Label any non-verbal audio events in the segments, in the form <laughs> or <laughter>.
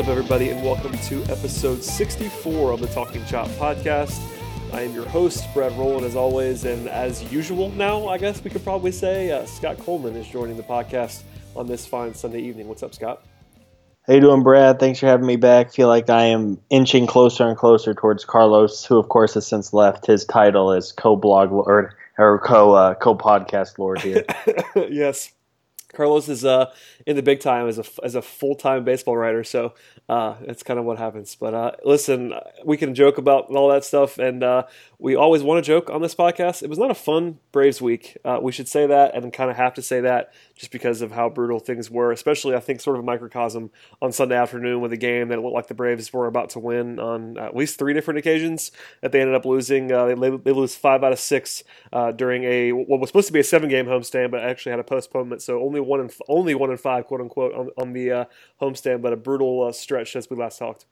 What's up, everybody, and welcome to episode 64 of the Talking Chop podcast. I am your host, Brad Rowland, as always, and as usual now, I guess we could probably say, uh, Scott Coleman is joining the podcast on this fine Sunday evening. What's up, Scott? How you doing, Brad? Thanks for having me back. Feel like I am inching closer and closer towards Carlos, who, of course, has since left his title as co-blog or, or co uh, co-podcast lord here. <laughs> yes, Carlos is uh, in the big time as a as a full time baseball writer, so uh, that's kind of what happens. But uh, listen, we can joke about all that stuff, and uh, we always want to joke on this podcast. It was not a fun Braves week. Uh, we should say that, and kind of have to say that just because of how brutal things were. Especially, I think, sort of a microcosm on Sunday afternoon with a game that looked like the Braves were about to win on at least three different occasions that they ended up losing. Uh, they, they lose five out of six during a what was supposed to be a seven game homestand, but actually had a postponement, so only one in only one in five, quote unquote, on, on the uh, homestand, but a brutal uh, stretch as we last talked.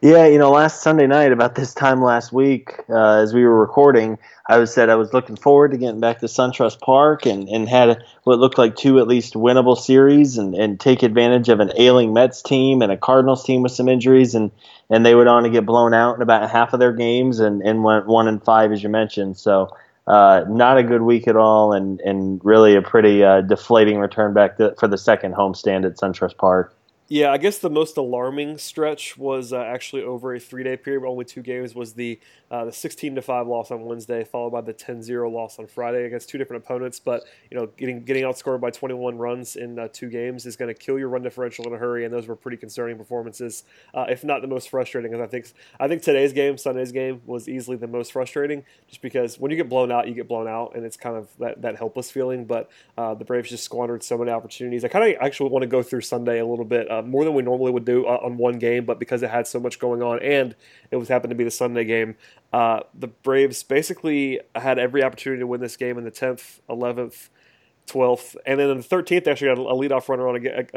Yeah, you know, last Sunday night, about this time last week, uh, as we were recording, I was said I was looking forward to getting back to SunTrust Park and, and had what looked like two at least winnable series and, and take advantage of an ailing Mets team and a Cardinals team with some injuries and, and they went on to get blown out in about half of their games and, and went one and five as you mentioned. So uh, not a good week at all, and and really a pretty uh, deflating return back to, for the second homestand at SunTrust Park. Yeah, I guess the most alarming stretch was uh, actually over a three day period, only two games, was the uh, the 16 to 5 loss on Wednesday, followed by the 10-0 loss on Friday against two different opponents. But you know, getting getting outscored by 21 runs in uh, two games is going to kill your run differential in a hurry, and those were pretty concerning performances, uh, if not the most frustrating. Because I think I think today's game, Sunday's game, was easily the most frustrating, just because when you get blown out, you get blown out, and it's kind of that, that helpless feeling. But uh, the Braves just squandered so many opportunities. I kind of actually want to go through Sunday a little bit uh, more than we normally would do on one game, but because it had so much going on and it was happened to be the Sunday game, uh, the Braves basically had every opportunity to win this game in the 10th, 11th, 12th, and then in the 13th, they actually got a leadoff runner on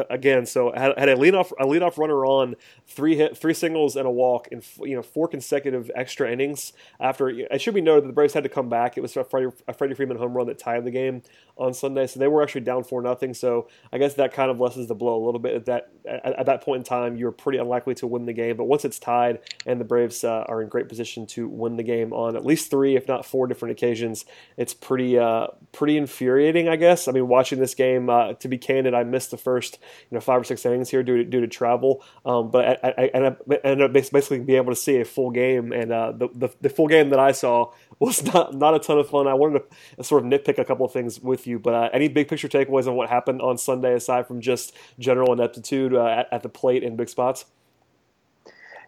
again. So had, had a leadoff a leadoff runner on three hit, three singles and a walk in you know four consecutive extra innings. After it should be noted that the Braves had to come back. It was a Freddie, a Freddie Freeman home run that tied the game on Sunday, so they were actually down four nothing. So I guess that kind of lessens the blow a little bit. At that at, at that point in time, you're pretty unlikely to win the game. But once it's tied and the Braves uh, are in great position to win the game on at least three, if not four different occasions, it's pretty uh, pretty infuriating, I guess I mean, watching this game, uh, to be candid, I missed the first you know five or six innings here due to, due to travel. Um, but I, I, I, ended up basically being able to see a full game, and uh, the, the, the full game that I saw was <laughs> not not a ton of fun. I wanted to sort of nitpick a couple of things with you, but uh, any big picture takeaways on what happened on Sunday aside from just general ineptitude uh, at, at the plate in big spots?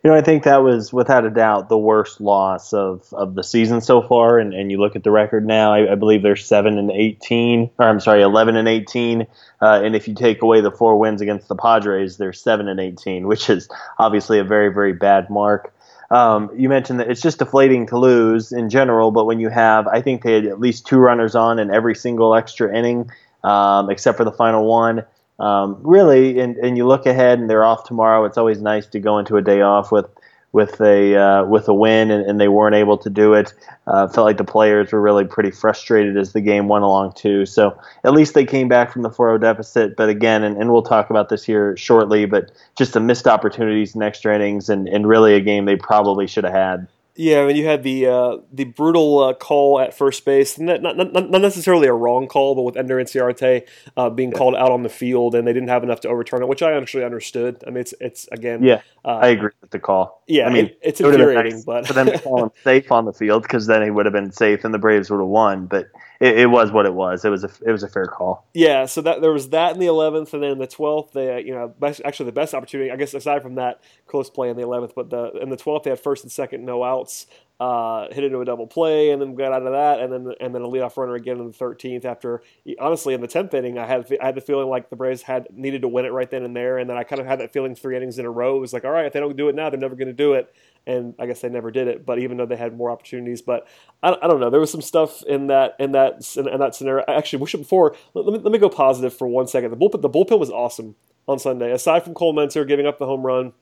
You know, I think that was without a doubt the worst loss of, of the season so far. And, and you look at the record now, I, I believe they're seven and eighteen, or I'm sorry, eleven and eighteen. Uh, and if you take away the four wins against the Padres, they're seven and eighteen, which is obviously a very very bad mark. Um, you mentioned that it's just deflating to lose in general, but when you have, I think they had at least two runners on in every single extra inning, um, except for the final one um, really, and, and you look ahead and they're off tomorrow. It's always nice to go into a day off with with a uh, with a win, and, and, they weren't able to do it. Uh, felt like the players were really pretty frustrated as the game went along too. So at least they came back from the 4-0 deficit. But again, and, and we'll talk about this here shortly. But just the missed opportunities in extra innings, and, and really a game they probably should have had. Yeah, I mean, you had the uh, the brutal uh, call at first base, not, not, not, necessarily a wrong call, but with Ender Inciarte uh, being yeah. called out on the field, and they didn't have enough to overturn it, which I actually understood. I mean, it's it's again, yeah, uh, I agree with the call. Yeah, I mean, it, it's it infuriating, nice but for them to <laughs> call him safe on the field because then he would have been safe, and the Braves would have won. But it, it, was what it was. It was a it was a fair call. Yeah, so that there was that in the eleventh, and then the twelfth, they you know best, actually the best opportunity, I guess, aside from that close play in the eleventh, but the in the twelfth they had first and second no outs uh, hit into a double play, and then got out of that, and then and then a leadoff runner again in the 13th. After honestly, in the 10th inning, I had I had the feeling like the Braves had needed to win it right then and there, and then I kind of had that feeling three innings in a row. It was like, all right, if they don't do it now, they're never going to do it, and I guess they never did it. But even though they had more opportunities, but I, I don't know, there was some stuff in that in that in, in that scenario. Actually, we should before let, let, me let me go positive for one second. The bullpen the bullpen was awesome on Sunday. Aside from Collmenter giving up the home run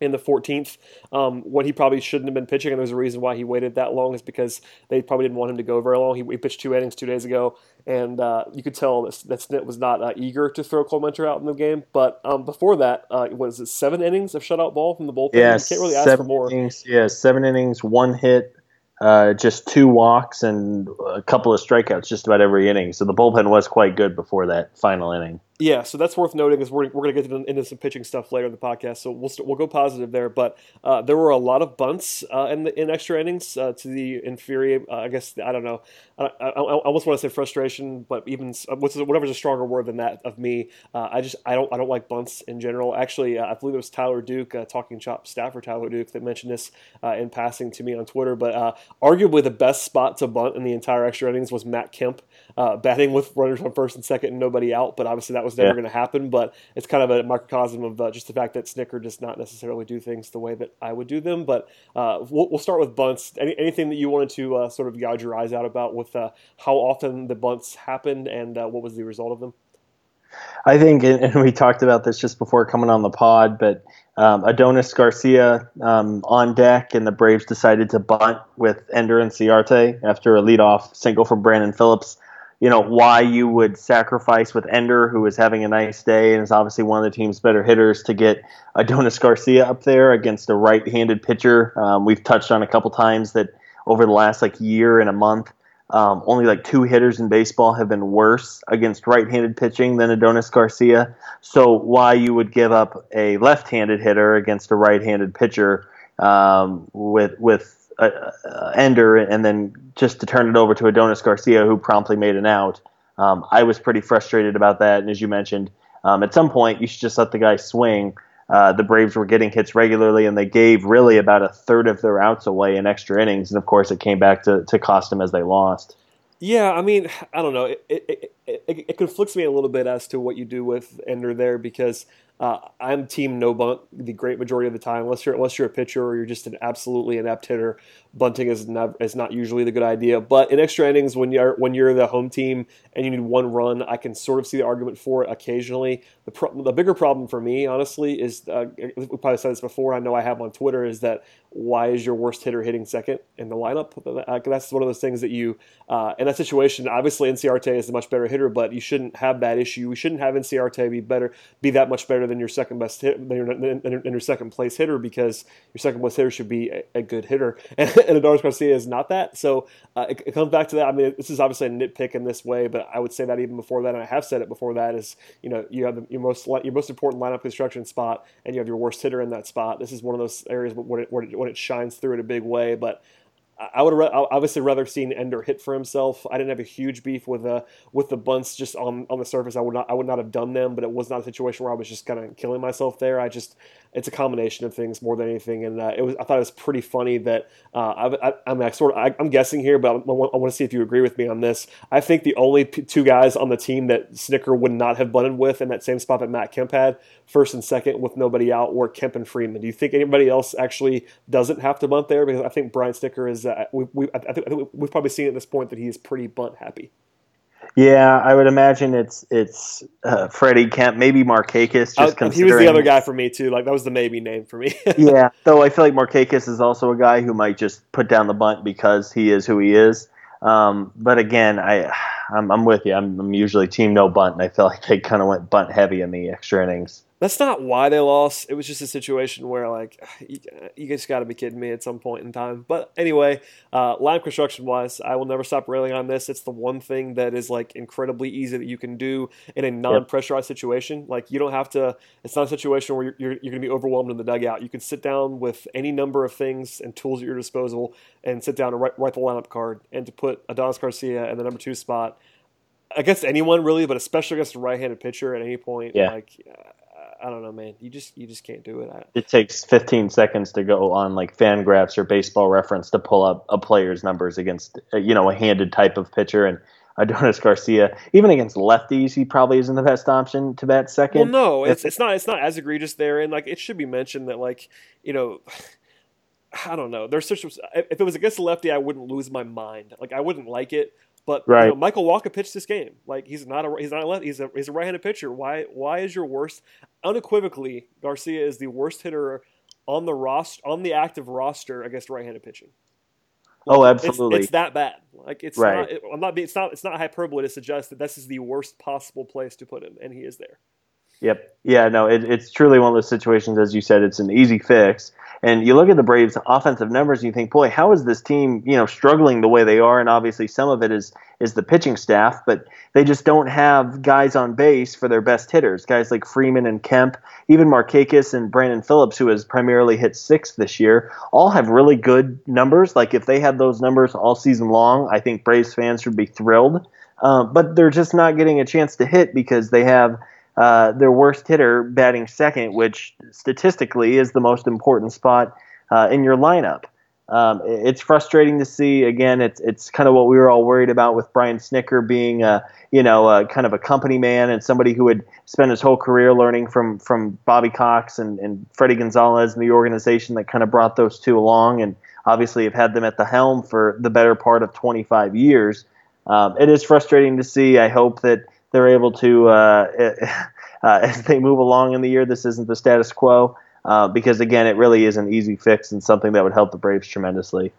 in the 14th um, when he probably shouldn't have been pitching. And there's a reason why he waited that long is because they probably didn't want him to go very long. He, he pitched two innings two days ago, and uh, you could tell that, that Snit was not uh, eager to throw Collmenter out in the game. But um, before that, uh, was it seven innings of shutout ball from the bullpen? Yeah, you can't really ask for more. Innings, yeah, seven innings, one hit, uh, just two walks and a couple of strikeouts just about every inning. So the bullpen was quite good before that final inning. Yeah, so that's worth noting. Is we're, we're going to get into some pitching stuff later in the podcast, so we'll we we'll go positive there. But uh, there were a lot of bunts uh, in the, in extra innings uh, to the inferior. Uh, I guess I don't know. I, I, I, almost want to say frustration, but even uh, whatever's a stronger word than that of me. Uh, I just I don't I don't like bunts in general. Actually, I believe it was Tyler Duke, talking chop staffer Tyler Duke, that mentioned this in passing to me on Twitter. But arguably the best spot to bunt in the entire extra innings was Matt Kemp batting with runners on first and second and nobody out. But obviously that was never yeah. going to happen. But it's kind of a microcosm of uh, just the fact that Snitker does not necessarily do things the way that I would do them. But uh, we'll, we'll, start with bunts. Any, anything that you wanted to uh, sort of gouge your eyes out about with uh, how often the bunts happened and uh, what was the result of them? I think, and we talked about this just before coming on the pod, but um, Adonis Garcia um, on deck, and the Braves decided to bunt with Ender Inciarte after a leadoff single from Brandon Phillips you know why you would sacrifice with Ender, who is having a nice day and is obviously one of the team's better hitters, to get Adonis Garcia up there against a right-handed pitcher. Um, we've touched on a couple times that over the last like year and a month, um, only like two hitters in baseball have been worse against right-handed pitching than Adonis Garcia. So why you would give up a left-handed hitter against a right-handed pitcher um, with with uh, uh, Ender and then just to turn it over to Adonis Garcia, who promptly made an out. Um, I was pretty frustrated about that. And as you mentioned, um, at some point, you should just let the guy swing. Uh, the Braves were getting hits regularly, and they gave really about a third of their outs away in extra innings. And of course, it came back to, to cost them as they lost. Yeah, I mean, I don't know. It, it, it, it, conflicts me a little bit as to what you do with Ender there because uh, I'm team no bunt the great majority of the time, unless you're unless you're a pitcher or you're just an absolutely inept hitter. Bunting is not is not usually the good idea. But in extra innings, when you're when you're the home team and you need one run, I can sort of see the argument for it occasionally. The pro- the bigger problem for me, honestly, is uh, we probably said this before. I know I have on Twitter is that why is your worst hitter hitting second in the lineup? That's one of those things that you uh, in that situation. Obviously, Inciarte is a much better hitter, but you shouldn't have that issue. We shouldn't have Inciarte be better, be that much better than your second best hit, than your, than your second place hitter because your second place hitter should be a, a good hitter, <laughs> and, and Adonis Garcia is not that. So uh, it, it, comes back to that. I mean, this is obviously a nitpick in this way, but I would say that even before that, and I have said it before that is you know you have the, your most your most important lineup construction spot, and you have your worst hitter in that spot. This is one of those areas where it, where it, when it shines through in a big way, but I would have obviously rather seen Ender hit for himself. I didn't have a huge beef with the uh, with the bunts just on on the surface. I would not I would not have done them, but it was not a situation where I was just kind of killing myself there. I just it's a combination of things more than anything, and uh, it was I thought it was pretty funny that uh, I, I, I, mean I sort of I, am guessing here, but I want, I want, to see if you agree with me on this. I think the only p- two guys on the team that Snitker would not have bunted with in that same spot that Matt Kemp had first and second with nobody out were Kemp and Freeman. Do you think anybody else actually doesn't have to bunt there? Because I think Brian Snitker is uh, we, we I, think, I think we've probably seen at this point that he is pretty bunt happy. Yeah, I would imagine it's it's uh, Freddie Kemp, maybe Markakis. Just uh, he was the other guy for me too. Like that was the maybe name for me. <laughs> yeah, though I feel like Markakis is also a guy who might just put down the bunt because he is who he is. Um, but again, I I'm, I'm with you. I'm, I'm, usually team no bunt, and I feel like they kind of went bunt heavy in the extra innings that's not why they lost. It was just a situation where, like, you, you just got to be kidding me at some point in time. But anyway, uh, line construction wise, I will never stop railing on this. It's the one thing that is like incredibly easy that you can do in a non-pressurized situation. Like, you don't have to. It's not a situation where you're, you're, you're going to be overwhelmed in the dugout. You can sit down with any number of things and tools at your disposal and sit down and write, write the lineup card and to put Adonis Garcia in the number two spot against anyone really, but especially against a right-handed pitcher at any point. Yeah. Like, I don't know, man. You just you just can't do it. I, it takes 15 seconds to go on like Fangraphs or Baseball Reference to pull up a player's numbers against uh, you know a handed type of pitcher and Adonis Garcia, even against lefties, he probably isn't the best option to bat second. Well, no, it's it's not it's not as egregious there, and like it should be mentioned that like you know. <sighs> I don't know. There's such. If it was against a lefty, I wouldn't lose my mind. Like I wouldn't like it. But right. you know, Michael Wacha pitched this game. Like he's not a he's not a left, he's a he's a right-handed pitcher. Why why is your worst unequivocally Garcia is the worst hitter on the roster on the active roster against right-handed pitching. oh, Like, it's- absolutely. It's, that bad. Like it's Right. not. It, I'm not. being- It's not. It's not hyperbole to suggest that this is the worst possible place to put him, and he is there. Yep. Yeah, no, it, it's truly one of those situations, as you said, it's an easy fix. And you look at the Braves' offensive numbers and you think, boy, how is this team, you know, struggling the way they are? And obviously some of it is is the pitching staff, but they just don't have guys on base for their best hitters. Guys like Freeman and Kemp, even Markakis and Brandon Phillips, who has primarily hit sixth this year, all have really good numbers. Like if they had those numbers all season long, I think Braves fans should be thrilled. Um, but they're just not getting a chance to hit because they have uh, their worst hitter batting second, which statistically is the most important spot uh, in your lineup. Um, it's frustrating to see. Again, it's it's kind of what we were all worried about with Brian Snitker being, uh, you know, uh, kind of a company man and somebody who had spent his whole career learning from from Bobby Cox and, and Fredi Gonzalez and the organization that kind of brought those two along, and obviously have had them at the helm for the better part of 25 years. Um, it is frustrating to see. I hope that they're able to, uh, <laughs> uh, as they move along in the year, this isn't the status quo. Uh, because again, it really is an easy fix and something that would help the Braves tremendously.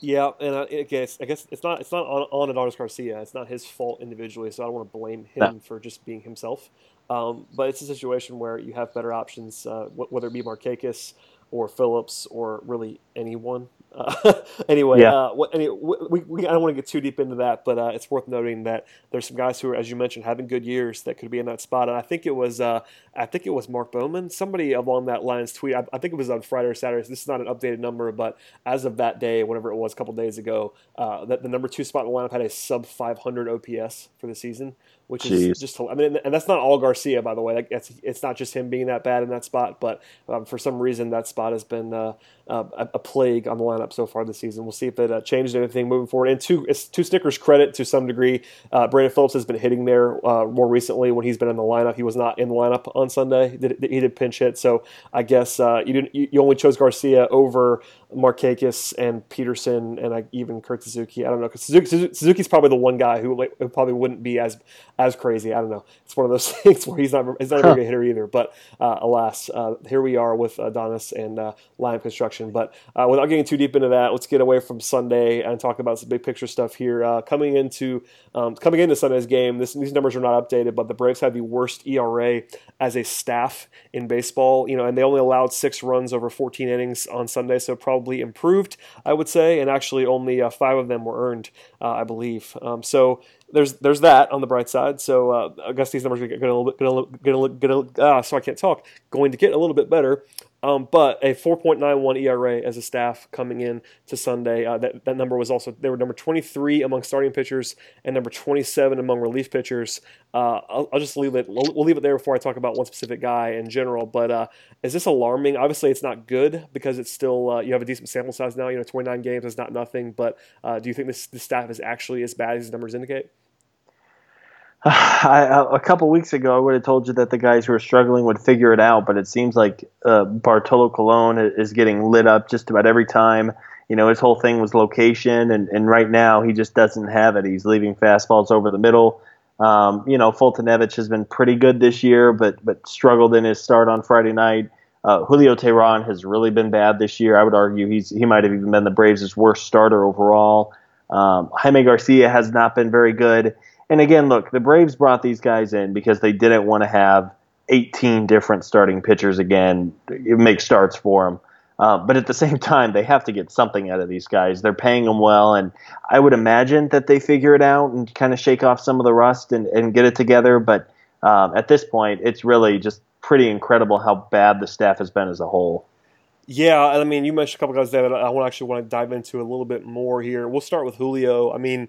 Yeah, and I, I guess I guess it's not it's not on, on Adonis Garcia. It's not his fault individually, so I don't want to blame him No. for just being himself. Um, but it's a situation where you have better options, uh, whether it be Markakis or Phillips or really anyone. Uh, <laughs> anyway, Yeah. uh, what, any, we, we, I don't want to get too deep into that, but uh, it's worth noting that there's some guys who are, as you mentioned, having good years that could be in that spot. And I think it was uh, I think it was Mark Bowman, somebody along that lines tweet. I, I think it was on Friday or Saturday. This is not an updated number, but as of that day, whatever it was, a couple days ago, uh, that the number two spot in the lineup had a sub 500 OPS for the season, which Jeez. is just I mean, and that's not all Garcia, by the way. That's it's not just him being that bad in that spot, but um, for some reason that spot has been uh, uh, a, a plague on the lineup so far this season. We'll see if it uh, changes anything moving forward. And it's to Snitker's credit, to some degree, uh, Brandon Phillips has been hitting there uh, more recently when he's been in the lineup. He was not in the lineup on Sunday. He did, he did pinch hit, so I guess uh, you didn't. You, only chose Garcia over Markakis and Peterson and even Kurt Suzuki. I don't know because Suzuki, Suzuki's probably the one guy who, like, who probably wouldn't be as as crazy. I don't know. It's one of those <laughs> things where he's not he's not a very good hitter either. But uh, alas, uh, here we are with Adonis and uh, Lime Construction. But uh, without getting too deep into that, let's get away from Sunday and talk about some big picture stuff here. Uh, coming into um, coming into Sunday's game, this, these numbers are not updated, but the Braves had the worst ERA as a staff in baseball. You know, and they only allowed six runs over 14 innings on Sunday, so probably improved, I would say. And actually, only uh, five of them were earned, uh, I believe. Um, so there's there's that on the bright side. So uh, these numbers are going to look going to going to ah, so I can't talk. Going to get a little bit better. Um, but a 4.91 ERA as a staff coming in to Sunday. Uh, that, that number was also they were number 23 among starting pitchers and number 27 among relief pitchers. Uh, I'll, I'll just leave it. We'll, we'll leave it there before I talk about one specific guy in general. But uh, is this alarming? Obviously, it's not good because it's still uh, you have a decent sample size now. You know, 29 games is not nothing. But uh, do you think this, this staff is actually as bad as these numbers indicate? <sighs> I, a couple weeks ago, I would have told you that the guys who are struggling would figure it out, but it seems like uh, Bartolo Colon is getting lit up just about every time. You know, his whole thing was location, and, and right now he just doesn't have it. He's leaving fastballs over the middle. Um, you know, Foltynewicz has been pretty good this year, but but struggled in his start on Friday night. Uh, Julio Teheran has really been bad this year. I would argue he's he might have even been the Braves' worst starter overall. Um, Jaime Garcia has not been very good. And again, look, the Braves brought these guys in because they didn't want to have 18 different starting pitchers again make starts for them. Uh, but at the same time, they have to get something out of these guys. They're paying them well, and I would imagine that they figure it out and kind of shake off some of the rust and, and get it together. But um, at this point, it's really just pretty incredible how bad the staff has been as a whole. Yeah, I mean, you mentioned a couple guys that I actually want to dive into a little bit more here. We'll start with Julio. I mean,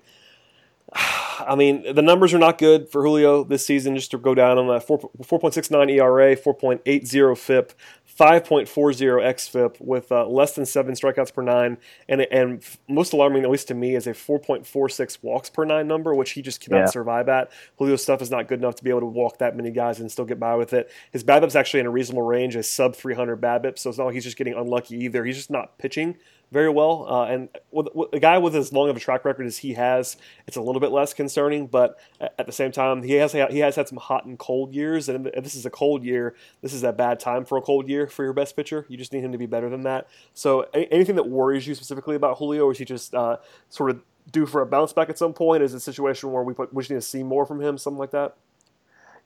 I mean, the numbers are not good for Julio this season. Just to go down on that 4, 4.69 ERA, 4.80 FIP, 5.40 xFIP with uh, less than seven strikeouts per nine, and and most alarming, at least to me, is a 4.46 walks per nine number, which he just cannot Yeah. survive at. Julio's stuff is not good enough to be able to walk that many guys and still get by with it. His BABIP's actually in a reasonable range, a sub 300 BABIP, so it's not like he's just getting unlucky either. He's just not pitching very well. Uh, and with, with, a guy with as long of a track record as he has, it's a little bit less concerning. But at the same time, he has he has had some hot and cold years, and if this is a cold year, this is a bad time for a cold year for your best pitcher. You just need him to be better than that. So anything that worries you specifically about Julio, or is he just uh, sort of due for a bounce back at some point? Is it a situation where we, put, we just need to see more from him, something like that?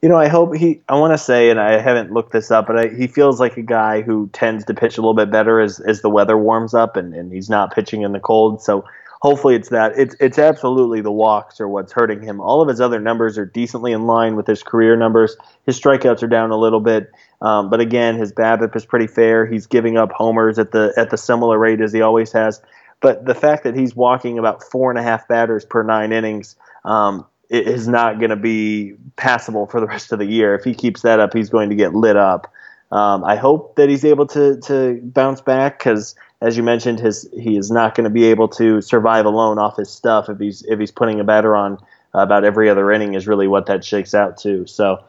You know, I hope he. I want to say, and I haven't looked this up, but I, he feels like a guy who tends to pitch a little bit better as as the weather warms up, and, and he's not pitching in the cold. So hopefully, it's that. It's it's absolutely the walks are what's hurting him. All of his other numbers are decently in line with his career numbers. His strikeouts are down a little bit, um, but again, his BABIP is pretty fair. He's giving up homers at the at the similar rate as he always has. But the fact that he's walking about four and a half batters per nine innings. Um, is not going to be passable for the rest of the year. If he keeps that up, he's going to get lit up. Um, I hope that he's able to to bounce back because, as you mentioned, his he is not going to be able to survive alone off his stuff if he's if he's putting a batter on about every other inning is really what that shakes out to. So.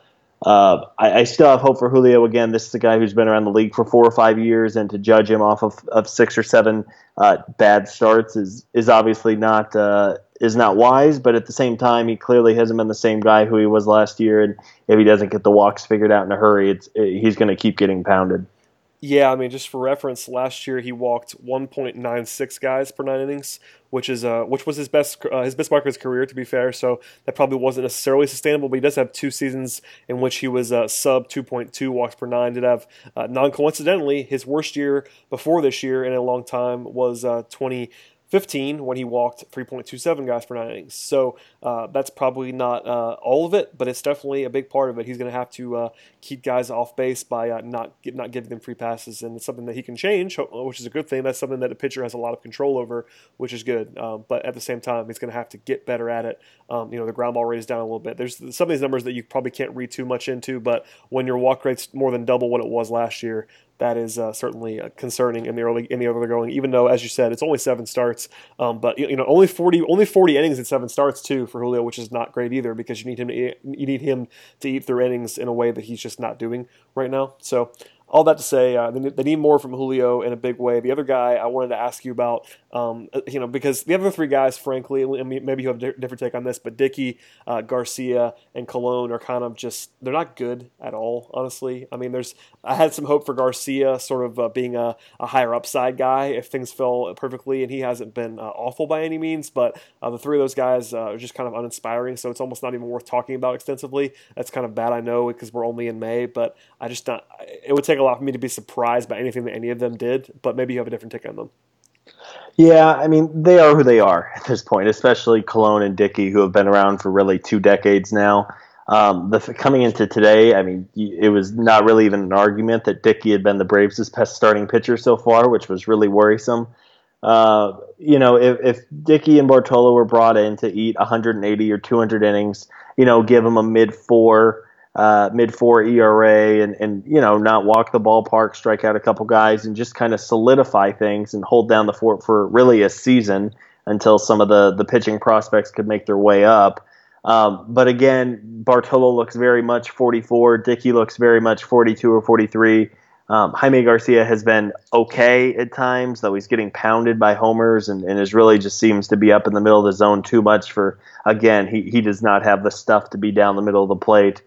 Uh, I, I, still have hope for Julio. Again, this is a guy who's been around the league for four or five years, and to judge him off of, of six or seven uh, bad starts is is obviously not uh, is not wise, but at the same time, he clearly hasn't been the same guy who he was last year. And if he doesn't get the walks figured out in a hurry, it's it, he's going to keep getting pounded. Yeah, I mean, just for reference, last year he walked 1.96 guys per nine innings, which is uh, which was his best uh, his best mark of his career. To be fair, so that probably wasn't necessarily sustainable. But he does have two seasons in which he was uh, sub 2.2 walks per nine. Did have uh, non coincidentally his worst year before this year in a long time was uh, 20. 15 when he walked 3.27 guys per nine innings. So uh, that's probably not uh, all of it, but it's definitely a big part of it. He's going to have to uh, keep guys off base by uh, not not giving them free passes, and it's something that he can change, which is a good thing. That's something that a pitcher has a lot of control over, which is good. Um, but at the same time, he's going to have to get better at it. Um, you know, the ground ball rate is down a little bit. There's some of these numbers that you probably can't read too much into, but when your walk rate's more than double what it was last year, that is uh, certainly uh, concerning in the early in the early going. Even though, as you said, it's only seven starts, um, but you know only forty only forty innings in seven starts too for Julio, which is not great either because you need him to eat, you need him to eat through innings in a way that he's just not doing right now. So all that to say, uh, they, need more from Julio in a big way. The other guy I wanted to ask you about, um, uh, you know, because the other three guys, frankly, maybe you have a different take on this, but Dickey, uh, Garcia, and Colon are kind of just they're not good at all, honestly. I mean, there's I had some hope for Garcia, sort of uh, being a, a, higher upside guy if things fell perfectly, and he hasn't been uh, awful by any means. But uh, the three of those guys are just kind of uninspiring, so it's almost not even worth talking about extensively. That's kind of bad, I know, because we're only in May, but I just not. It would take a lot for me to be surprised by anything that any of them did, but maybe you have a different take on them. Yeah, I mean, they are who they are at this point, especially Colon and Dickey, who have been around for really two decades now. Um, the, coming into today, I mean, it was not really even an argument that Dickey had been the Braves' best starting pitcher so far, which was really worrisome. Uh, you know, if, if Dickey and Bartolo were brought in to eat 180 or 200 innings, you know, give them a mid four uh, mid four ERA and, and, you know, not walk the ballpark, strike out a couple guys, and just kind of solidify things and hold down the fort for really a season until some of the, the pitching prospects could make their way up. Um, but again, Bartolo looks very much 44. Dickey looks very much 42 or 43. Um, Jaime Garcia has been okay at times, though he's getting pounded by homers and, and is really just seems to be up in the middle of the zone too much for, again, he, he does not have the stuff to be down the middle of the plate.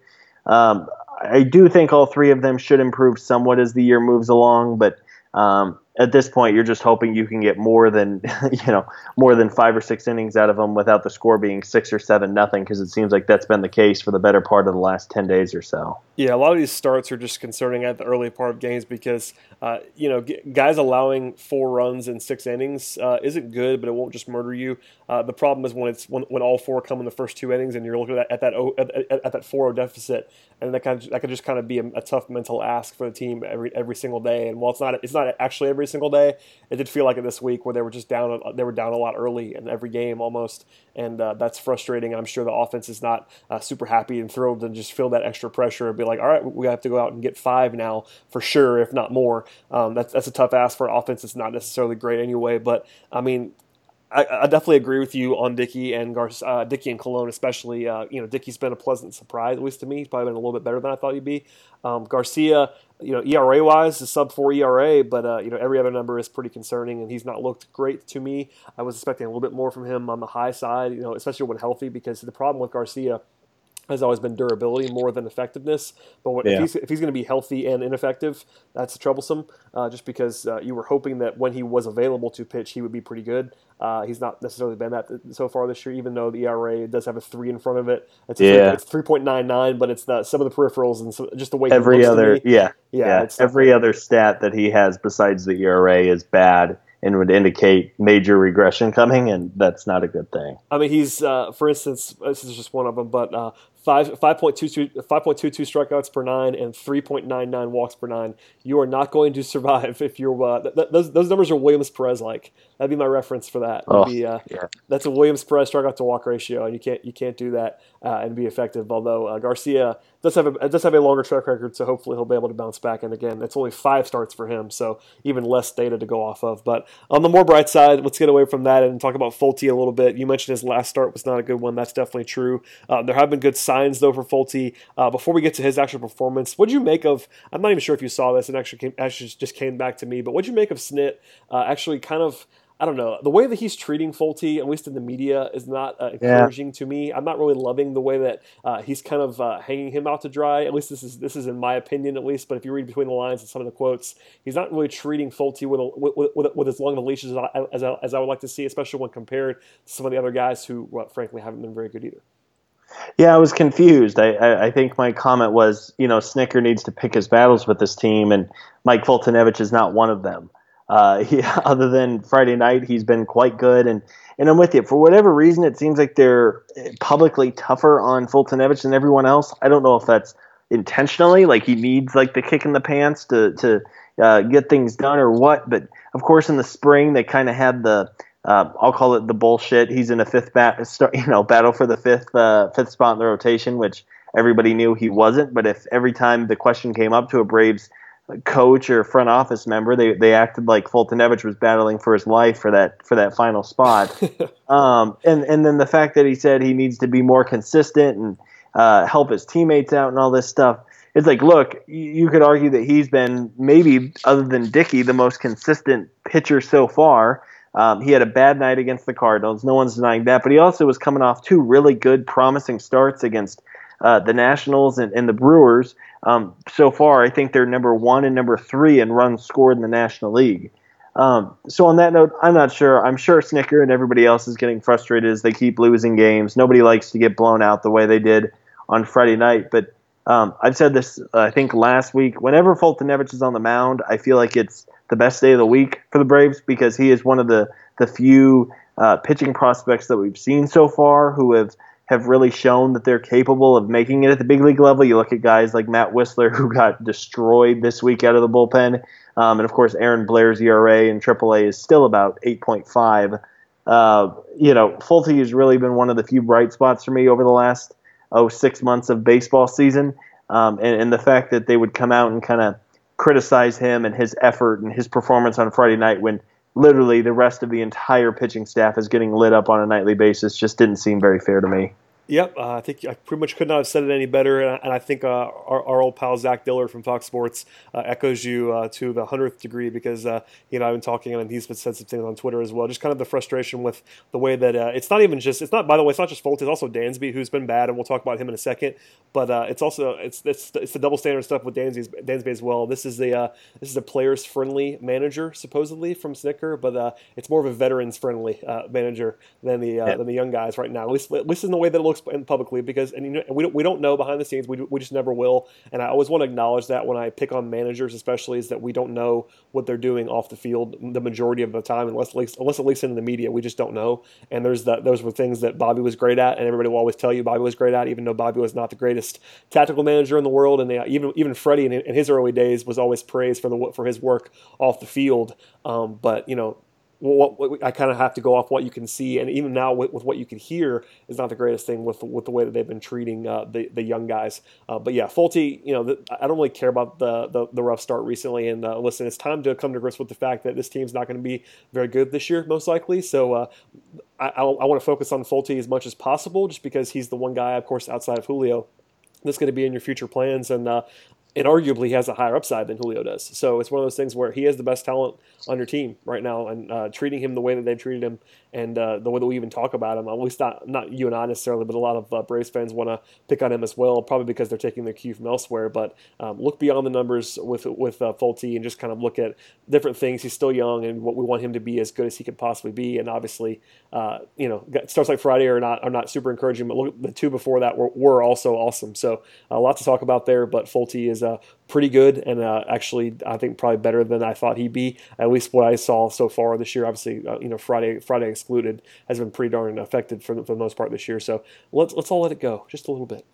Um, I do think all three of them should improve somewhat as the year moves along, but um, at this point, you're just hoping you can get more than <laughs> you know more than five or six innings out of them without the score being six or seven nothing, because it seems like that's been the case for the better part of the last ten days or so. Yeah, a lot of these starts are just concerning at the early part of games because uh, you know guys allowing four runs in six innings uh, isn't good, but it won't just murder you. Uh, the problem is when it's when, when all four come in the first two innings and you're looking at that at that at, at, at that 4 deficit, and that kind of, that could just kind of be a, a tough mental ask for the team every every single day. And while it's not it's not actually every single day. It did feel like it this week where they were just down. They were down a lot early in every game almost, and uh, that's frustrating. I'm sure the offense is not uh, super happy and thrilled to just feel that extra pressure and be like, all right, we have to go out and get five now for sure, if not more. Um, that's that's a tough ask for an offense. It's not necessarily great anyway, but I mean, I, I, definitely agree with you on Dickey and Gar- uh, Dickey and Colon, especially. Uh, you know, Dickey's been a pleasant surprise, at least to me. He's probably been a little bit better than I thought he'd be. Um, Garcia, you know, ERA wise, a sub four ERA, but uh, you know every other number is pretty concerning, and he's not looked great to me. I was expecting a little bit more from him on the high side, you know, especially when healthy, because the problem with Garcia has always been durability more than effectiveness. But what, yeah. if he's, if he's going to be healthy and ineffective, that's troublesome. Uh, just because uh, you were hoping that when he was available to pitch, he would be pretty good. Uh, he's not necessarily been that so far this year, even though the ERA does have a three in front of it. It's yeah. it's three point nine nine, but it's the, some of the peripherals and some, just the way every other yeah yeah, yeah every other stat that he has besides the ERA is bad and would indicate major regression coming, and that's not a good thing. I mean, he's, uh, for instance, this is just one of them, but uh, five 5.22 5.22 strikeouts per nine and 3.99 walks per nine. You are not going to <laughs> survive if you're uh, th- th- those those numbers are Williams Perez like. That'd be my reference for that. Oh, be, uh, yeah. That's a Williams Perez strikeout to walk ratio, and you can't you can't do that uh, and be effective. Although uh, Garcia does have a does have a longer track record, so hopefully he'll be able to bounce back. And again, it's only five starts for him, so even less data to go off of. But on the more bright side, let's get away from that and talk about Folty a little bit. You mentioned his last start was not a good one. That's definitely true. Uh, there have been good signs though for Folty. Uh, before we get to his actual performance, what did you make of? I'm not even sure if you saw this. and actually came, actually just came back to me. But what did you make of Snit? Uh, actually, kind of. I don't know. The way that he's treating Folty, at least in the media, is not uh, encouraging yeah. to me. I'm not really loving the way that uh, he's kind of uh, hanging him out to dry. At least this is this is in my opinion, at least. But if you read between the lines and some of the quotes, he's not really treating Folty with, a, with, with, with, as long of a leash as I, as, I, as I would like to see, especially when compared to some of the other guys who, well, frankly, haven't been very good either. Yeah, I was confused. I, I, I, think my comment was, you know, Snitker needs to pick his battles with this team, and Mike Foltynewicz is not one of them. Uh, <laughs> he, other than Friday night, he's been quite good, and and I'm with you. For whatever reason, it seems like they're publicly tougher on Foltynewicz than everyone else. I don't know if that's intentionally, like he needs like the kick in the pants to to uh, get things done or what. But of course, in the spring, they kind of had the uh, I'll call it the bullshit. He's in a fifth bat, <laughs> you know, battle for the fifth uh, fifth spot in the rotation, which everybody knew he wasn't. But if every time the question came up to a Braves coach or front office member, they they acted like Foltynewicz was battling for his life for that for that final spot. <laughs> um, and and then the fact that he said he needs to be more consistent and uh, help his teammates out and all this stuff. It's like, look, you could argue that he's been maybe, other than Dickey, the most consistent pitcher so far. Um, he had a bad night against the Cardinals. No one's denying that. But he also was coming off two really good, promising starts against uh, the Nationals and, and the Brewers. Um, so far, I think they're number one and number three in runs scored in the National League. Um, so on that note, I'm not sure. I'm sure Snitker and everybody else is getting frustrated as they keep losing games. Nobody likes to get blown out the way they did on Friday night. But um, I've said this, uh, I think, last week. Whenever Foltynewicz is on the mound, I feel like it's the best day of the week for the Braves because he is one of the the few uh, pitching prospects that we've seen so far who have have really shown that they're capable of making it at the big league level. You look at guys like Matt Wisler, who got destroyed this week out of the bullpen, um, and of course Aaron Blair's ERA in AAA is still about 8.5. Uh, you know, Folty has really been one of the few bright spots for me over the last oh six months of baseball season, um, and, and the fact that they would come out and kind of criticize him and his effort and his performance on Friday night when literally the rest of the entire pitching staff is getting lit up on a nightly basis just didn't seem very fair to me. Yep, uh, I think I pretty much could not have said it any better, and I, and I think uh, our, our, old pal Zach Dillard from Fox Sports uh, echoes you uh, to the hundredth degree because uh, you know I've been talking and he's been said some things on Twitter as well. Just kind of the frustration with the way that uh, it's not even just it's not by the way it's not just Fulton, it's also Dansby who's been bad, and we'll talk about him in a second. But it's also it's, it's it's the double standard stuff with Dansby Dansby as well. This is the this is a players friendly manager supposedly from Snitker, but it's more of a veterans friendly manager than the yeah. than the young guys right now. At least at least in the way that it looks publicly because and you know, we don't, we don't know behind the scenes. We, we just never will. And I always want to acknowledge that when I pick on managers, especially, is that we don't know what they're doing off the field the majority of the time, unless at least, unless at least in the media, we just don't know. And there's that those were things that Bobby was great at, and everybody will always tell you Bobby was great at, even though Bobby was not the greatest tactical manager in the world. And they, even even Freddie in, in, his early days was always praised for the for his work off the field. Um, but you know what, what, I kind of have to go off what you can see, and even now with, with, what you can hear is not the greatest thing with with the way that they've been treating uh, the the young guys. Uh, but yeah, Folty, you know, the, I don't really care about the, the, the rough start recently. And uh, listen, it's time to come to grips with the fact that this team's not going to be very good this year, most likely. So uh, I, I, I want to focus on Folty as much as possible, just because he's the one guy, of course, outside of Julio that's going to be in your future plans. And uh, and arguably has a higher upside than Julio does. So it's one of those things where he has the best talent on your team right now, and uh, treating him the way that they've treated him, and uh, the way that we even talk about him. At least not not you and I necessarily, but a lot of uh, Braves fans want to pick on him as well, probably because they're taking their cue from elsewhere. But um, look beyond the numbers with with uh, Folty and just kind of look at different things. He's still young, and what we want him to be as good as he could possibly be. And obviously, uh, you know, starts like Friday are not are not super encouraging, but look, the two before that were, were also awesome. So a lot to talk about there. But Folty is uh, pretty good, and uh, actually, I think probably better than I thought he'd be. At least what I saw so far this year. Obviously, uh, you know, Friday Friday excluded has been pretty darn effective for the, for the most part this year. So let's let's all let it go just a little bit.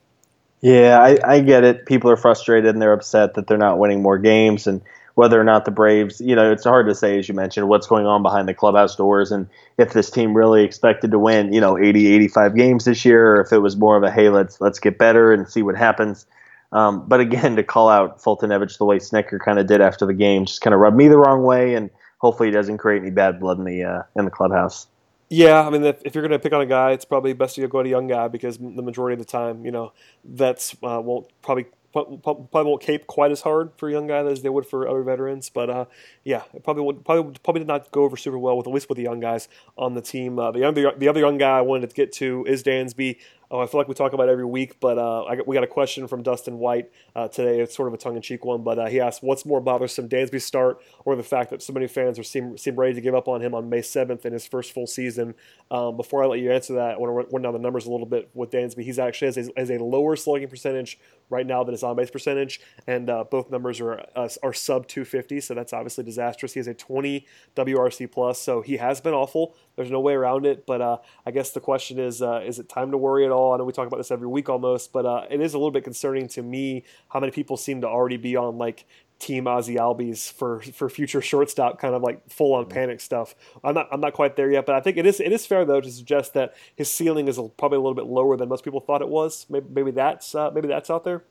Yeah, I, I get it. People are frustrated and they're upset that they're not winning more games, and whether or not the Braves, you know, it's hard to say, as you mentioned, what's going on behind the clubhouse doors and if this team really expected to win, you know, 80, 85 games this year, or if it was more of a, hey, let's let's get better and see what happens. Um, but again, to call out Foltynewicz the way Snitker kind of did after the game just kind of rubbed me the wrong way, and hopefully he doesn't create any bad blood in the uh, in the clubhouse. Yeah, I mean, if, if you're going to pick on a guy, it's probably best to go to a young guy because the majority of the time, you know, vets uh, won't probably probably won't cape quite as hard for a young guy as they would for other veterans. But uh, yeah, it probably would, probably probably did not go over super well with at least with the young guys on the team. Uh, the other the other young guy I wanted to get to is Dansby. Oh, I feel like we talk about every week, but uh, I, we got a question from Dustin White uh, today. It's sort of a tongue-in-cheek one, but uh, he asked, "What's more bothersome, Dansby's start or the fact that so many fans are seem seem ready to give up on him on May 7th in his first full season?" Um, before I let you answer that, I want to run down the numbers a little bit with Dansby. He's actually has a, has a lower slugging percentage right now than his on-base percentage, and uh, both numbers are uh, are sub 250, so that's obviously disastrous. He has a 20 WRC plus, so he has been awful. There's no way around it. But uh, I guess the question is, uh, is it time to worry at all? I know we talk about this every week almost, but uh, it is a little bit concerning to me how many people seem to already be on like Team Ozzy Albies for for future shortstop kind of like full on panic stuff. I'm not I'm not quite there yet, but I think it is it is fair though to suggest that his ceiling is probably a little bit lower than most people thought it was. Maybe maybe that's uh, maybe that's out there.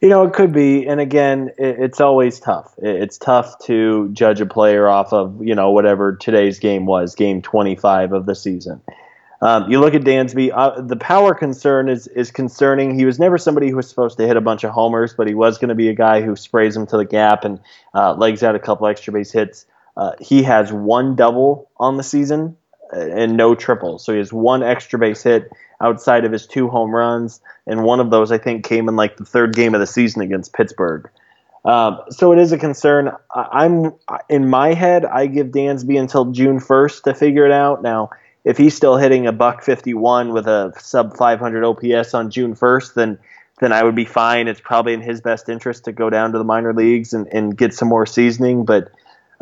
You know, it could be, and again, it's always tough. It's tough to judge a player off of you know whatever today's game was, game 25 of the season. Um, you look at Dansby. Uh, the power concern is is concerning. He was never somebody who was supposed to hit a bunch of homers, but he was going to be a guy who sprays them to the gap and uh, legs out a couple extra base hits. Uh, he has one double on the season and no triple, so he has one extra base hit outside of his two home runs, and one of those I think came in like the third game of the season against Pittsburgh. Um, so it is a concern. I'm in my head. I give Dansby until June 1st to figure it out. Now, if he's still hitting a buck 51 with a sub 500 OPS on June 1st, then then I would be fine. It's probably in his best interest to go down to the minor leagues and, and get some more seasoning. But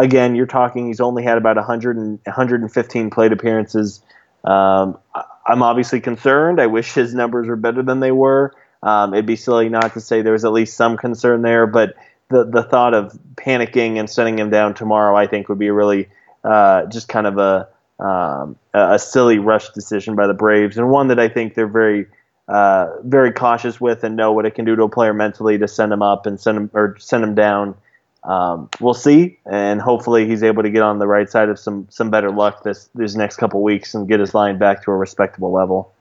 again, you're talking he's only had about 100 and, 115 plate appearances. Um, I'm obviously concerned. I wish his numbers were better than they were. Um, it'd be silly not to say there was at least some concern there, but the the thought of panicking and sending him down tomorrow, I think, would be really uh, just kind of a um, a silly rush decision by the Braves, and one that I think they're very uh, very cautious with and know what it can do to a player mentally to send him up and send him or send him down um, we'll see, and hopefully he's able to get on the right side of some some better luck this these next couple weeks and get his line back to a respectable level.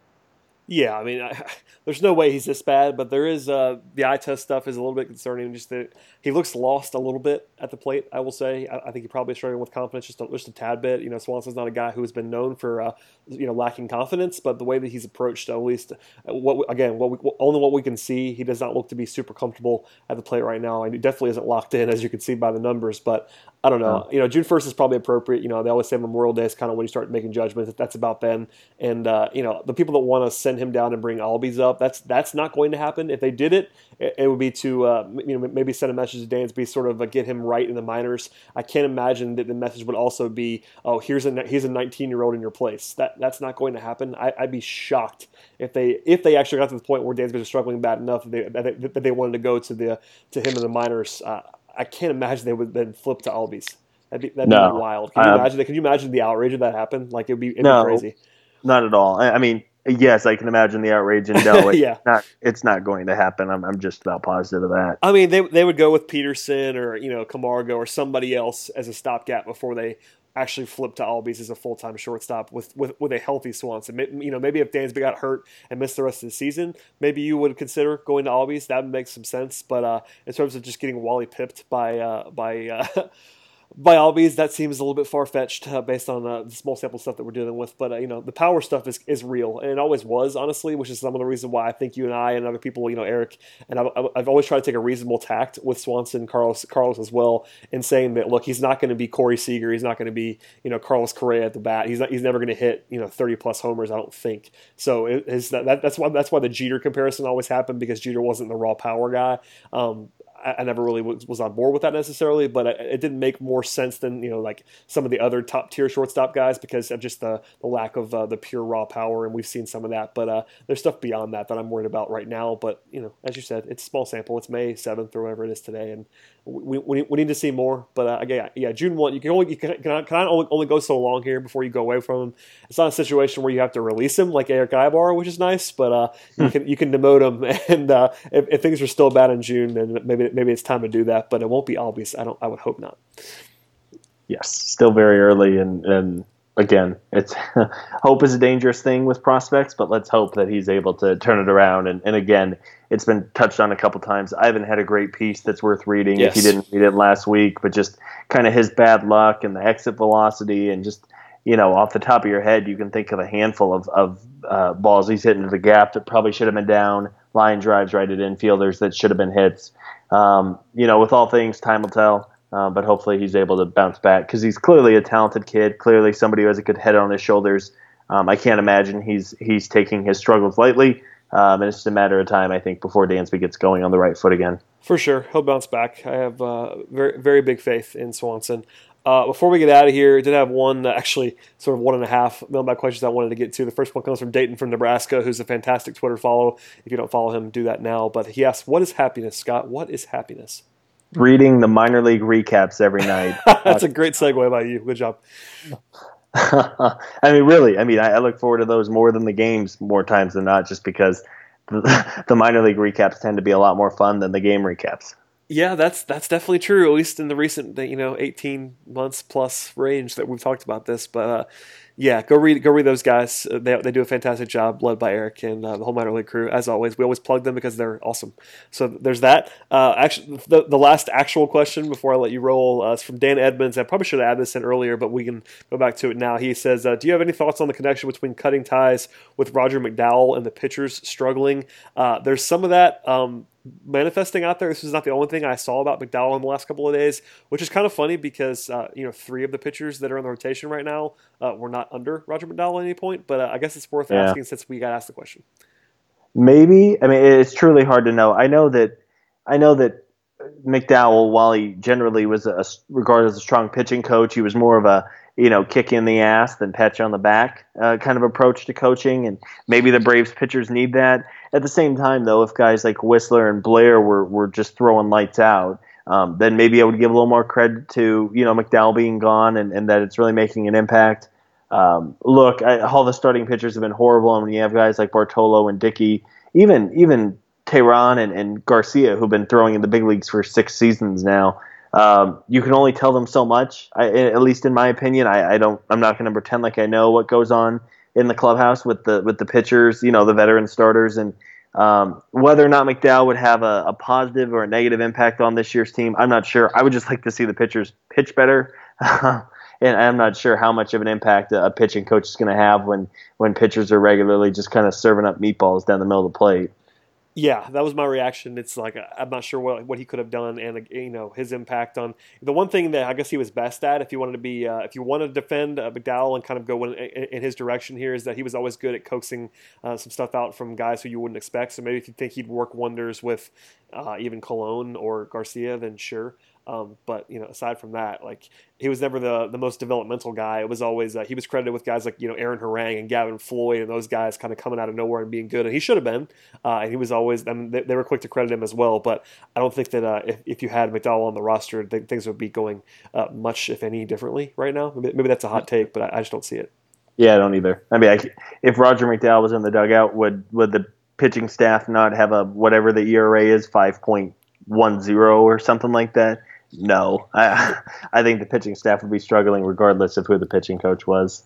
Yeah, I mean, I, <laughs> there's no way he's this bad, but there is uh, the eye test stuff is a little bit concerning. Just that he looks lost a little bit at the plate. I will say. I, I think he probably struggling with confidence just a, just a tad bit. You know, Swanson's not a guy who has been known for uh, you know lacking confidence, but the way that he's approached, at least what again, what we, only what we can see, he does not look to be super comfortable at the plate right now, and he definitely isn't locked in as you can see by the numbers. But I don't know. You know, June first is probably appropriate. You know, they always say Memorial Day is kind of when you start making judgments. That's about then. And uh, you know, the people that want to send him down and bring Albies up, that's that's not going to happen. If they did it, it, it would be to uh, you know maybe send a message to Dansby, sort of uh, get him right in the minors. I can't imagine that the message would also be, oh, here's a here's a 19 year old in your place. That that's not going to happen. I, would be shocked if they if they actually got to the point where Dansby was struggling bad enough that they, that they, that they wanted to go to the to him in the minors. Uh, I can't imagine they would then flip to Albies. That'd be, that'd no, be wild. Can you um, imagine? Can you imagine the outrage if that happened? Like it'd be, it'd no, be crazy. Not at all. I, I, mean, yes, I can imagine the outrage, and no, it, yeah, not, it's not going to happen. I'm, I'm just about positive of that. I mean, they they would go with Peterson or you know Camargo or somebody else as a stopgap before they actually flip to Albies as a full time shortstop with, with with a healthy Swanson. You know, maybe if Dansby got hurt and missed the rest of the season, maybe you would consider going to Albies. That would make some sense. But uh, in terms of just getting Wally pipped by uh, by uh, <laughs> by Albies, that seems a little bit far fetched uh, based on uh, the small sample stuff that we're dealing with. But uh, you know, the power stuff is, is real, and it always was, honestly, which is some of the reason why I think you and I and other people, you know, Eric, and I've, I've always tried to take a reasonable tact with Swanson, Carlos, Carlos as well, in saying that look, he's not going to be Corey Seager, he's not going to be you know Carlos Correa at the bat, he's not, he's never going to hit you know 30 plus homers, I don't think. So it, that, that, that's why that's why the Jeter comparison always happened because Jeter wasn't the raw power guy. Um, I, never really was, on board with that necessarily, but it, didn't make more sense than you know like some of the other top tier shortstop guys because of just the, the lack of uh, the pure raw power, and we've seen some of that. But uh, there's stuff beyond that that I'm worried about right now. But you know, as you said, it's a small sample. It's May 7th or whatever it is today, and we, we, we need to see more. But uh, again, yeah, June one, you can only you can, can, can only, only go so long here before you go away from him. It's not a situation where you have to release him like Erick Aybar, which is nice, but uh, you hmm. can you can demote him, <laughs> and uh, if, if, things are still bad in June, then maybe maybe it's time to do that. But it won't be obvious. I don't. I would hope not. Yes, still very early, and and again, it's <laughs> hope is a dangerous thing with prospects, but let's hope that he's able to turn it around. And, and again, it's been touched on a couple times. Ivan had a great piece that's worth reading yes. if you didn't read it last week, but just kind of his bad luck and the exit velocity and just you know off the top of your head you can think of a handful of, of uh, balls he's hitting the gap that probably should have been down line drives right at infielders that should have been hits um, you know with all things time will tell uh, but hopefully he's able to bounce back because he's clearly a talented kid, clearly somebody who has a good head on his shoulders. Um, I can't imagine he's he's taking his struggles lightly, um, and it's just a matter of time, I think, before Dansby gets going on the right foot again. For sure, he'll bounce back. I have uh, very very big faith in Swanson. Uh, before we get out of here, I did have one, actually, sort of one and a half mailbag questions I wanted to get to. The first one comes from Dayton from Nebraska, who's a fantastic Twitter follow. If you don't follow him, do that now. But he asks, What is happiness, Scott? What is happiness? reading the minor league recaps every night. <laughs> That's a great segue by you. Good job. <laughs> I mean, really, I mean, I, I, look forward to those more than the games more times than not, just because the, <laughs> the minor league recaps tend to be a lot more fun than the game recaps. Yeah, that's that's definitely true. At least in the recent, you know, eighteen months plus range that we've talked about this. But uh, yeah, go read go read those guys. Uh, they, they do a fantastic job, led by Eric and uh, the whole minor league crew. As always, we always plug them because they're awesome. So there's that. Uh, actually, the, the last actual question before I let you roll uh, is from Dan Edmonds. I probably should have added this in earlier, but we can go back to it now. He says, uh, "Do you have any thoughts on the connection between cutting ties with Roger McDowell and the pitchers struggling?" There's some of that. Um, manifesting out there. This is not the only thing I saw about McDowell in the last couple of days, which is kind of funny because uh, you know three of the pitchers that are in the rotation right now uh, were not under Roger McDowell at any point. But uh, I guess it's worth yeah. asking since we got asked the question. Maybe I mean it's truly hard to know. I know that I know that McDowell, while he generally was a, regarded as a strong pitching coach, he was more of a you know, kick in the ass than patch on the back uh, kind of approach to coaching. And maybe the Braves pitchers need that. At the same time, though, if guys like Wisler and Blair were, were just throwing lights out, um, then maybe I would give a little more credit to, you know, McDowell being gone and, and that it's really making an impact. Um, look, I, all the starting pitchers have been horrible. And when you have guys like Bartolo and Dickey, even even Teheran and, and Garcia, who've been throwing in the big leagues for six seasons now, um, you can only tell them so much. I, at least in my opinion, I, I don't. I'm not going to pretend like I know what goes on in the clubhouse with the with the pitchers, you know, the veteran starters, and um, whether or not McDowell would have a, a, positive or a negative impact on this year's team, I'm not sure. I would just like to see the pitchers pitch better. <laughs> and I'm not sure how much of an impact a pitching coach is going to have when when pitchers are regularly just kind of serving up meatballs down the middle of the plate yeah, that was my reaction. It's like I'm not sure what what he could have done, and you know his impact on the one thing that I guess he was best at. If you wanted to be, uh, if you wanted to defend uh, McDowell and kind of go in, in, in, his direction here, is that he was always good at coaxing uh, some stuff out from guys who you wouldn't expect. So maybe if you think he'd work wonders with uh, even Colon or Garcia, then sure. Um, but you know, aside from that, like he was never the the most developmental guy. It was always uh, he was credited with guys like you know Aaron Harang and Gavin Floyd and those guys kind of coming out of nowhere and being good, and he should have been. Uh, and he was always. I mean, they, they, were quick to credit him as well. But I don't think that uh, if, if you had McDowell on the roster, th- things would be going uh, much, if any, differently right now. Maybe, maybe that's a hot take, but I, I, just don't see it. Yeah, I don't either. I mean, I, if Roger McDowell was in the dugout, would would the pitching staff not have a whatever the ERA is, five point one zero or something like that? No. I <laughs> I think the pitching staff would be struggling regardless of who the pitching coach was.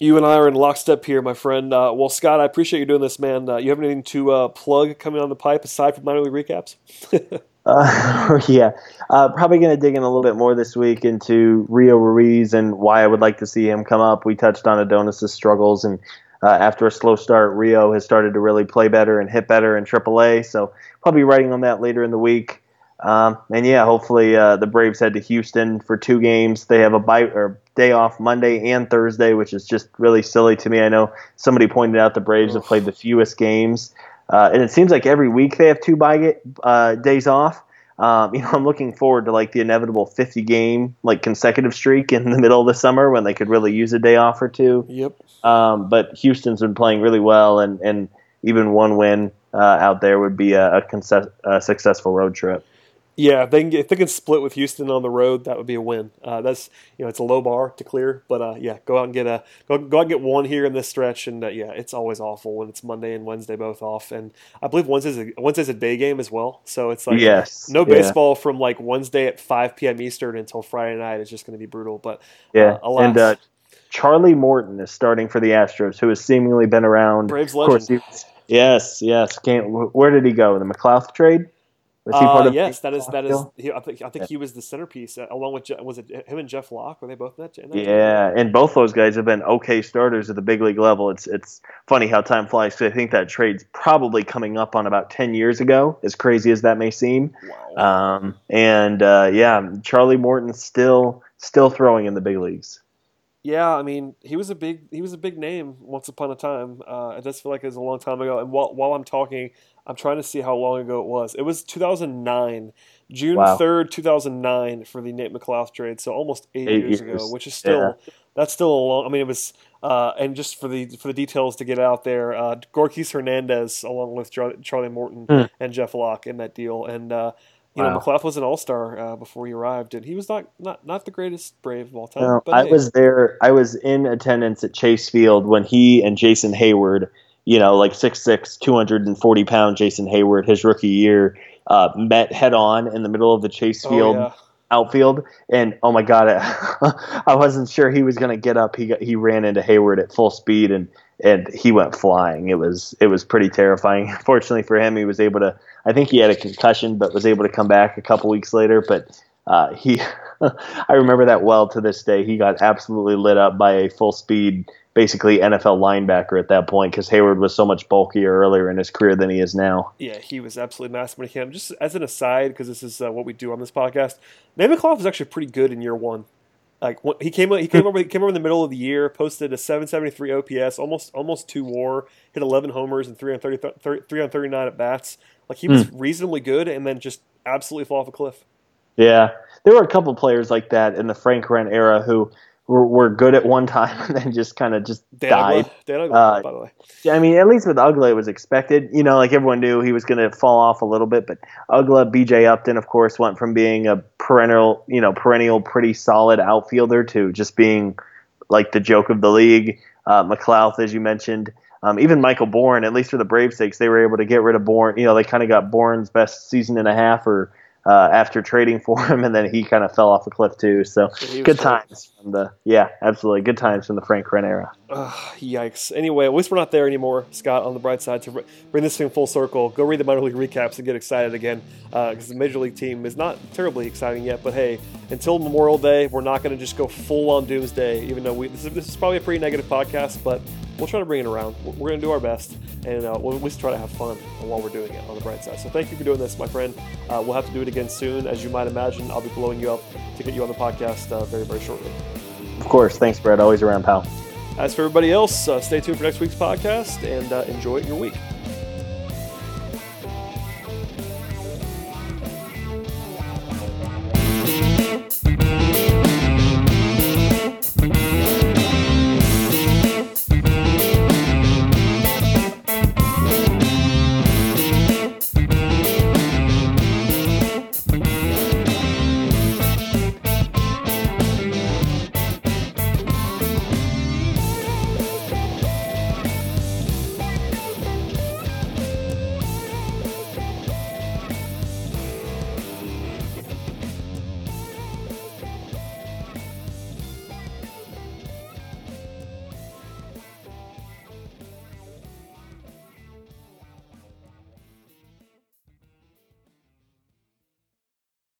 You and I are in lockstep here, my friend. Uh, well, Scott, I appreciate you doing this, man. Uh, you have anything to uh, plug coming on the pipe aside from minor league recaps? <laughs> Uh, <laughs> yeah, uh, probably going to dig in a little bit more this week into Rio Ruiz and why I would like to see him come up. We touched on Adonis' struggles, and uh, after a slow start, Rio has started to really play better and hit better in AAA. So probably writing on that later in the week. Um, and yeah, hopefully uh, the Braves head to Houston for two games. They have a bye or day off Monday and Thursday, which is just really silly to me. I know somebody pointed out the Braves have played the fewest games, uh, and it seems like every week they have two bye uh, days off. Um, <laughs> you know, I'm looking forward to like the inevitable 50 game like consecutive streak in <laughs> the middle of the summer when they could really use a day off or two. Yep. Um, but Houston's been playing really well, and and even one win uh, out there would be a, a, a successful road trip. Yeah, if they can get, if they can split with Houston on the road, that would be a win. Uh, that's you know it's a low bar to clear, but uh, yeah, go out and get a go, go out and get one here in this stretch, and uh, yeah, it's always awful when it's Monday and Wednesday both off, and I believe Wednesday's a, Wednesday's a day game as well, so it's like yes, no baseball yeah. from like Wednesday at 5 p.m. Eastern until Friday night is just going to be brutal. But yeah, uh, and uh, Charlie Morton is starting for the Astros, who has seemingly been around. Braves legend. Was, yes, yes. Can't, where did he go? The McLouth trade? Was he part uh, yes, that is that is. He, I think I think yeah. he was the centerpiece uh, along with was it him and Jeff Locke? Were they both that? that yeah, and both those guys have been okay starters at the big league level. It's it's funny how time flies. Cause I think that trade's probably coming up on about ten years ago. As crazy as that may seem, wow. um, and uh, yeah, Charlie Morton still still throwing in the big leagues. Yeah, I mean, he was a big he was a big name once upon a time. Uh, it does feel like it was a long time ago. And while while I'm talking, I'm trying to see how long ago it was. It was 2009, June wow. 3rd, 2009 for the Nate McLouth trade. So almost eight, eight years, years, ago, which is still yeah. that's still a long. I mean, it was. Uh, and just for the for the details to get out there, uh, Gorkys Hernandez along with Charlie Morton mm. and Jeff Locke in that deal, and uh, you wow. know, McLouth was an all star uh, before he arrived, and he was not, not, not the greatest Brave of all time. No, I hey. was there. I was in attendance at Chase Field when he and Jason Heyward, you know, like 6'6", 240 pound Jason Heyward his rookie year, uh, met head on in the middle of the Chase oh, Field. Oh, yeah. Outfield and oh my god, <laughs> I wasn't sure he was going to get up. He got, he ran into Heyward at full speed and and he went flying. It was it was pretty terrifying. <laughs> Fortunately for him, he was able to. I think he had a concussion, but was able to come back a couple weeks later. But uh, he, <laughs> I remember that well to this day. He got absolutely lit up by a full speed, basically NFL linebacker at that point because Heyward was so much bulkier earlier in his career than he is now. Yeah, he was absolutely massive when he came. Just as an aside, because this is uh, what we do on this podcast, McLouth was actually pretty good in year one. Like he came he came over he came over in the middle of the year, posted a 773 OPS, almost almost two WAR, hit 11 homers and 330, 339 at bats. Like he was mm. reasonably good, and then just absolutely fall off a cliff. Yeah, there were a couple players like that in the Frank Wren era who were, were good at one time <laughs> and then just kind of just Dan died. Uh, by the way. I mean, at least with Uggla, it was expected. You know, like everyone knew he was going to fall off a little bit, but Uggla, B.J. Upton, of course, went from being a perennial, you know, perennial, pretty solid outfielder to just being like the joke of the league. Uh, McLouth, as you mentioned. Um, even Michael Bourn, at least for the Braves' sakes, they were able to get rid of Bourn. You know, they kind of got Bourn's best season and a half or uh, after trading <laughs> for him, and then he kind of fell off a cliff too. So good times from the yeah, absolutely good times from the Frank Wren era. Uh, yikes! Anyway, at least we're not there anymore, Scott. On the bright side, to bring this thing full circle, go read the minor league recaps and get excited again because uh, the major league team is not terribly exciting yet. But hey, until Memorial Day, we're not going to just go full on doomsday. Even though we this is, this is probably a pretty negative podcast, but we'll try to bring it around. We're going to do our best, and uh, we'll at least try to have fun while we're doing it on the bright side. So thank you for doing this, my friend. Uh, we'll have to do it again soon. As you might imagine, I'll be blowing you up to get you on the podcast uh, very, very shortly. Of course. Thanks, Brett. Always around, pal. As for everybody else, uh, stay tuned for next week's podcast and uh, enjoy your week.